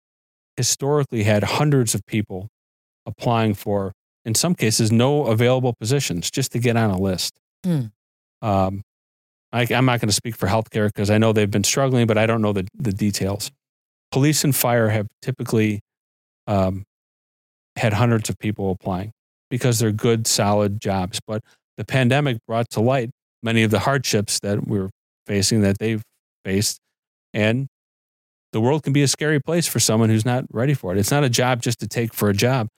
historically had hundreds of people applying for, in some cases, no available positions just to get on a list. Hmm. Um, I, I'm not going to speak for healthcare because I know they've been struggling, but I don't know the, the details. Police and fire have typically um, had hundreds of people applying because they're good, solid jobs. But the pandemic brought to light many of the hardships that we're facing that they've faced. And the world can be a scary place for someone who's not ready for it. It's not a job just to take for a job,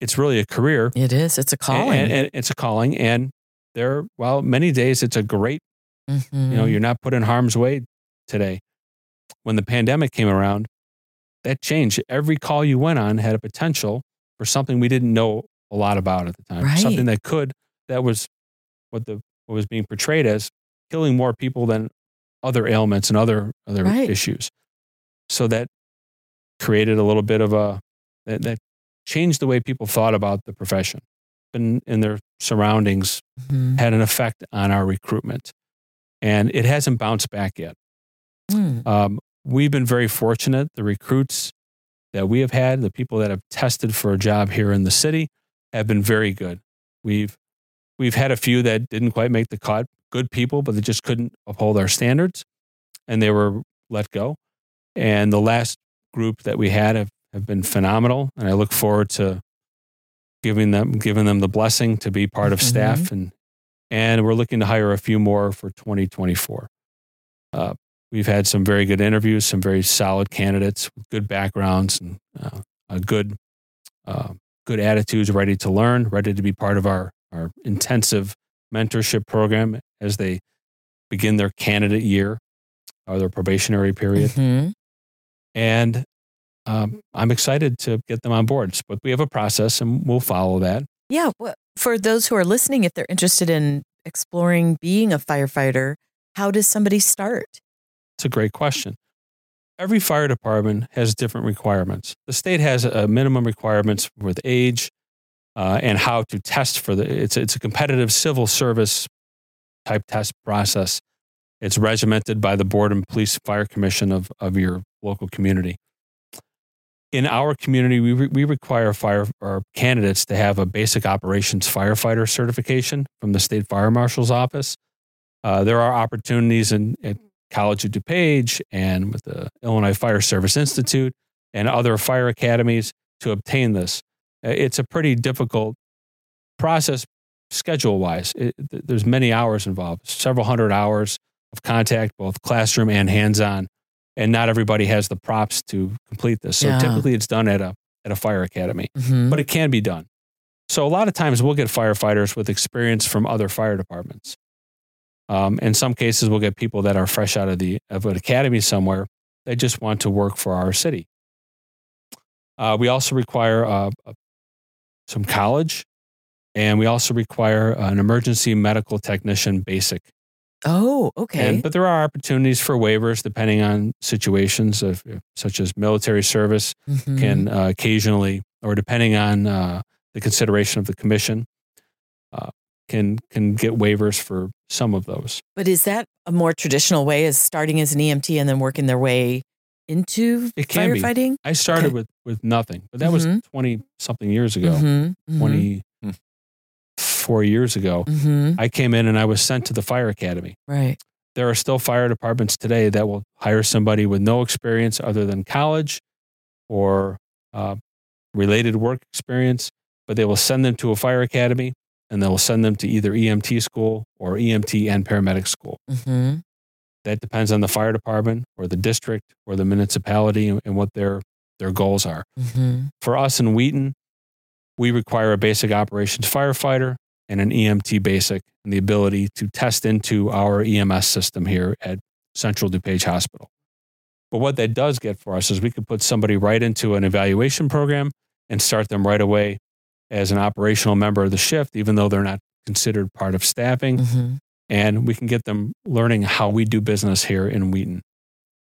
it's really a career. It is. It's a calling. And, and it's a calling. And there, well, many days it's a great, Mhm. you know, you're not put in harm's way today. When the pandemic came around, that changed. Every call you went on had a potential for something we didn't know a lot about at the time. Right. Something that could, that was what the what was being portrayed as killing more people than other ailments and other other Right. issues. So that created a little bit of a that, that changed the way people thought about the profession and in their surroundings Mhm. had an effect on our recruitment. And it hasn't bounced back yet. Mm. Um, we've been very fortunate. The recruits that we have had, the people that have tested for a job here in the city, have been very good. We've we've had a few that didn't quite make the cut. Good people, but they just couldn't uphold our standards, and they were let go. And the last group that we had have, have been phenomenal, and I look forward to giving them giving them the blessing to be part of staff and and we're looking to hire a few more for 2024. Uh, we've had some very good interviews, some very solid candidates with good backgrounds and uh, a good, uh, good attitudes, ready to learn, ready to be part of our, our intensive mentorship program as they begin their candidate year or their probationary period. Mhm. And um, I'm excited to get them on board. But we have a process and we'll follow that. Yeah. For those who are listening, if they're interested in exploring being a firefighter, how does somebody start? It's a great question. Every fire department has different requirements. The state has a minimum requirements with age uh, and how to test for the. It's it's a competitive civil service type test process. It's regimented by the board and police fire commission of of your local community. In our community, we, re- we require fire or candidates to have a basic operations firefighter certification from the state fire marshal's office. Uh, there are opportunities in, at College of DuPage and with the Illinois Fire Service Institute and other fire academies to obtain this. Uh, It's a pretty difficult process schedule wise. There's many hours involved, several hundred hours of contact, both classroom and hands on. And not everybody has the props to complete this. So Yeah. typically it's done at a, at a fire academy Mhm. but it can be done. So a lot of times we'll get firefighters with experience from other fire departments. Um, in some cases, we'll get people that are fresh out of the of an academy somewhere. They just want to work for our city. Uh, we also require a, uh, some college, and we also require an emergency medical technician basic. oh, okay. And, but there are opportunities for waivers depending on situations, of, such as military service Mhm. can uh, occasionally, or depending on uh, the consideration of the commission, uh, can can get waivers for some of those. But is that a more traditional way as starting as an EMT and then working their way into It can be. firefighting? I started Okay. with with nothing, but that was Mhm. twenty something years ago, Mhm, mhm, twenty four years ago. mhm. I came in and I was sent to the fire academy. Right. There are still fire departments today that will hire somebody with no experience other than college or uh, related work experience, but they will send them to a fire academy and they will send them to either EMT school or EMT and paramedic school. hmm That depends on the fire department or the district or the municipality and, and what their their goals are. hmm For us in Wheaton, we require a basic operations firefighter and an EMT basic and the ability to test into our EMS system here at Central DuPage Hospital. But what that does get for us is we could put somebody right into an evaluation program and start them right away as an operational member of the shift, even though they're not considered part of staffing. hmm And we can get them learning how we do business here in Wheaton.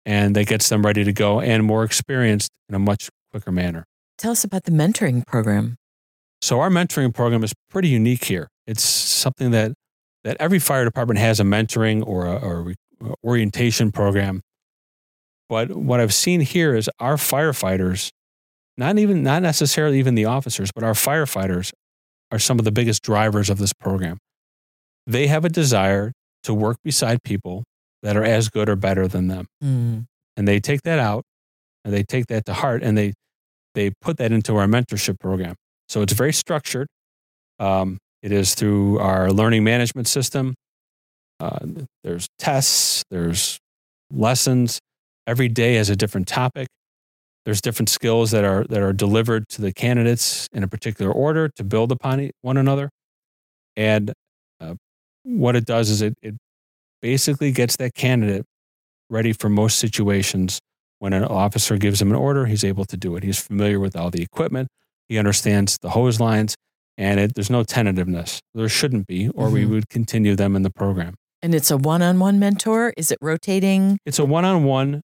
And that gets them ready to go and more experienced in a much quicker manner. Tell us about the mentoring program. So our mentoring program is pretty unique here. It's something that that every fire department has a mentoring or a, or a orientation program. But what I've seen here is our firefighters, not even not necessarily even the officers, but our firefighters are some of the biggest drivers of this program. They have a desire to work beside people that are as good or better than them. Mm. and they take that out and they take that to heart and they they put that into our mentorship program. So it's very structured. Um, it is through our learning management system. Uh, there's tests there's lessons. Every day has a different topic. There's different skills that are that are delivered to the candidates in a particular order to build upon one another. And uh, what it does is it, it basically gets that candidate ready for most situations when an officer gives him an order, he's able to do it. He's familiar with all the equipment. He understands the hose lines, and it, there's no tentativeness. There shouldn't be, or we Mhm. would continue them in the program. And it's a one on one mentor? Is it rotating? It's a one-on-one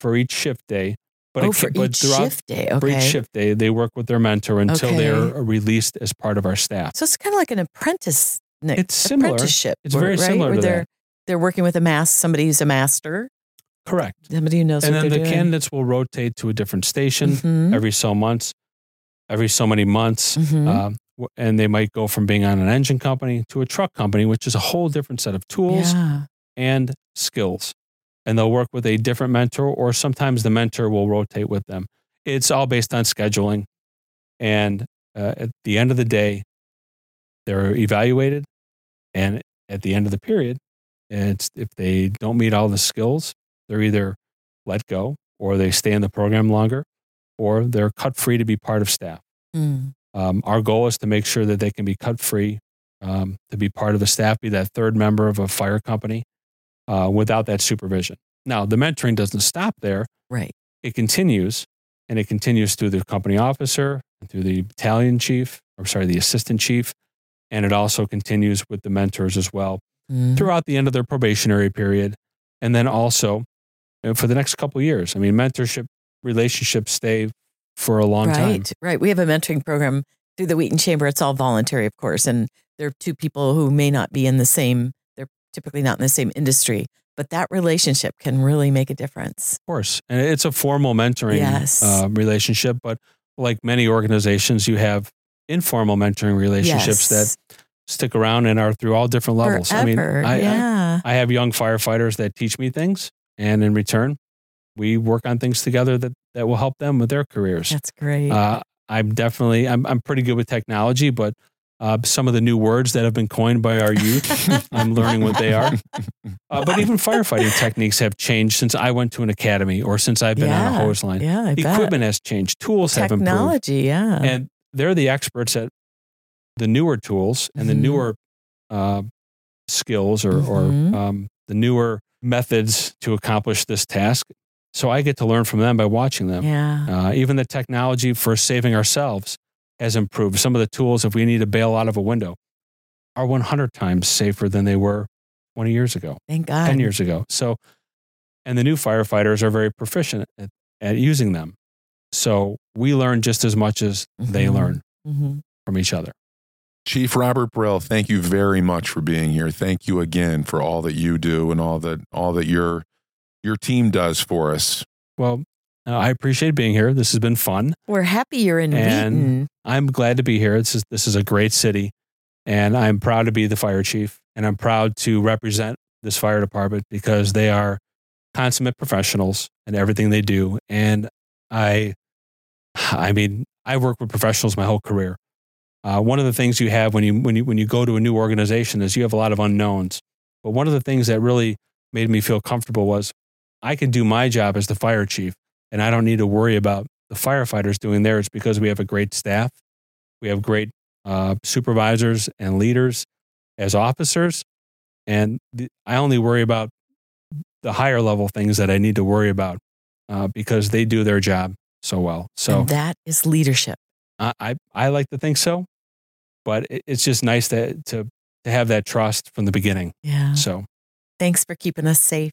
for each shift day, but oh, it, for but each throughout shift day. for each shift day, they work with their mentor until Okay. they're released as part of our staff. So it's kind of like an apprentice. It's similar. Apprenticeship. It's very right? similar Where to they're, that. They're working with a master, somebody who's a master, Correct. somebody who knows And then the doing. candidates will rotate to a different station Mhm. every so months, every so many months. Mhm. Um, and they might go from being on an engine company to a truck company, which is a whole different set of tools Yeah. and skills. And they'll work with a different mentor, or sometimes the mentor will rotate with them. It's all based on scheduling. And uh, at the end of the day, they're evaluated. And at the end of the period, it's if they don't meet all the skills, they're either let go or they stay in the program longer or they're cut free to be part of staff. Mm. Um, our goal is to make sure that they can be cut free um, to be part of the staff, be that third member of a fire company uh, without that supervision. Now, the mentoring doesn't stop there. Right. It continues, and it continues through the company officer, and through the battalion chief, or sorry, the assistant chief, and it also continues with the mentors as well Mhm. throughout the end of their probationary period, and then also for the next couple of years. I mean, mentorship relationships stay for a long right. time. Right, right. We have a mentoring program through the Wheaton Chamber. It's all voluntary, of course. And there are two people who may not be in the same, they're typically not in the same industry, but that relationship can really make a difference. Of course. And it's a formal mentoring Yes. uh, relationship, but like many organizations, you have informal mentoring relationships yes. that stick around and are through all different levels. Forever. I mean, I, I, yeah. I have young firefighters that teach me things, and in return, we work on things together that, that will help them with their careers. That's great. Uh, I'm definitely, I'm, I'm pretty good with technology, but uh, some of the new words that have been coined by our youth, [laughs] I'm learning what they are. [laughs] Uh, but even firefighting techniques have changed since I went to an academy or since I've been on a hose line. yeah. I bet. Equipment has changed, tools have improved, Technology. Yeah. and they're the experts at the newer tools and the Mhm. newer uh, skills or, Mhm. or um, the newer methods to accomplish this task. So I get to learn from them by watching them. yeah. Uh, even the technology for saving ourselves has improved. Some of the tools, if we need to bail out of a window, are 100 times safer than they were 20 years ago, Thank God. 10 years ago. So, and the new firefighters are very proficient at, at using them. So we learn just as much as they Mhm. learn Mhm. from each other. Chief Robert Brill, thank you very much for being here. Thank you again for all that you do and all that all that your your team does for us. Well, uh, I appreciate being here. This has been fun. We're happy you're in And- Wheaton. I'm glad to be here. This is this is a great city, and I'm proud to be the fire chief, and I'm proud to represent this fire department because they are consummate professionals in everything they do. And I, I mean, I work with professionals my whole career. Uh, one of the things you have when you when you when you go to a new organization is you have a lot of unknowns. But one of the things that really made me feel comfortable was I can do my job as the fire chief, and I don't need to worry about the firefighters doing theirs because we have a great staff. We have great uh, supervisors and leaders as officers. And the, I only worry about the higher level things that I need to worry about uh, because they do their job so well. So and that is leadership. I, I, I like to think so, but it, it's just nice to, to, to have that trust from the beginning. Yeah. So Thanks for keeping us safe.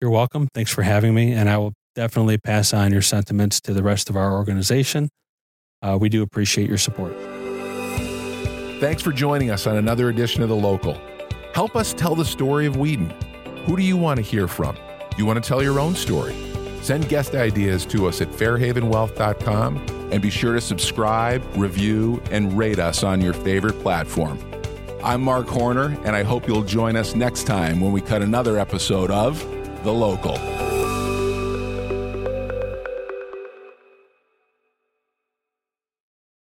you're welcome. Thanks for having me. And I will definitely pass on your sentiments to the rest of our organization. Uh, we do appreciate your support. Thanks for joining us on another edition of The Local. Help us tell the story of Wheaton. Who do you want to hear from? You want to tell your own story? Send guest ideas to us at fairhavenwealth.com and be sure to subscribe, review, and rate us on your favorite platform. I'm Mark Horner, and I hope you'll join us next time when we cut another episode of The Local.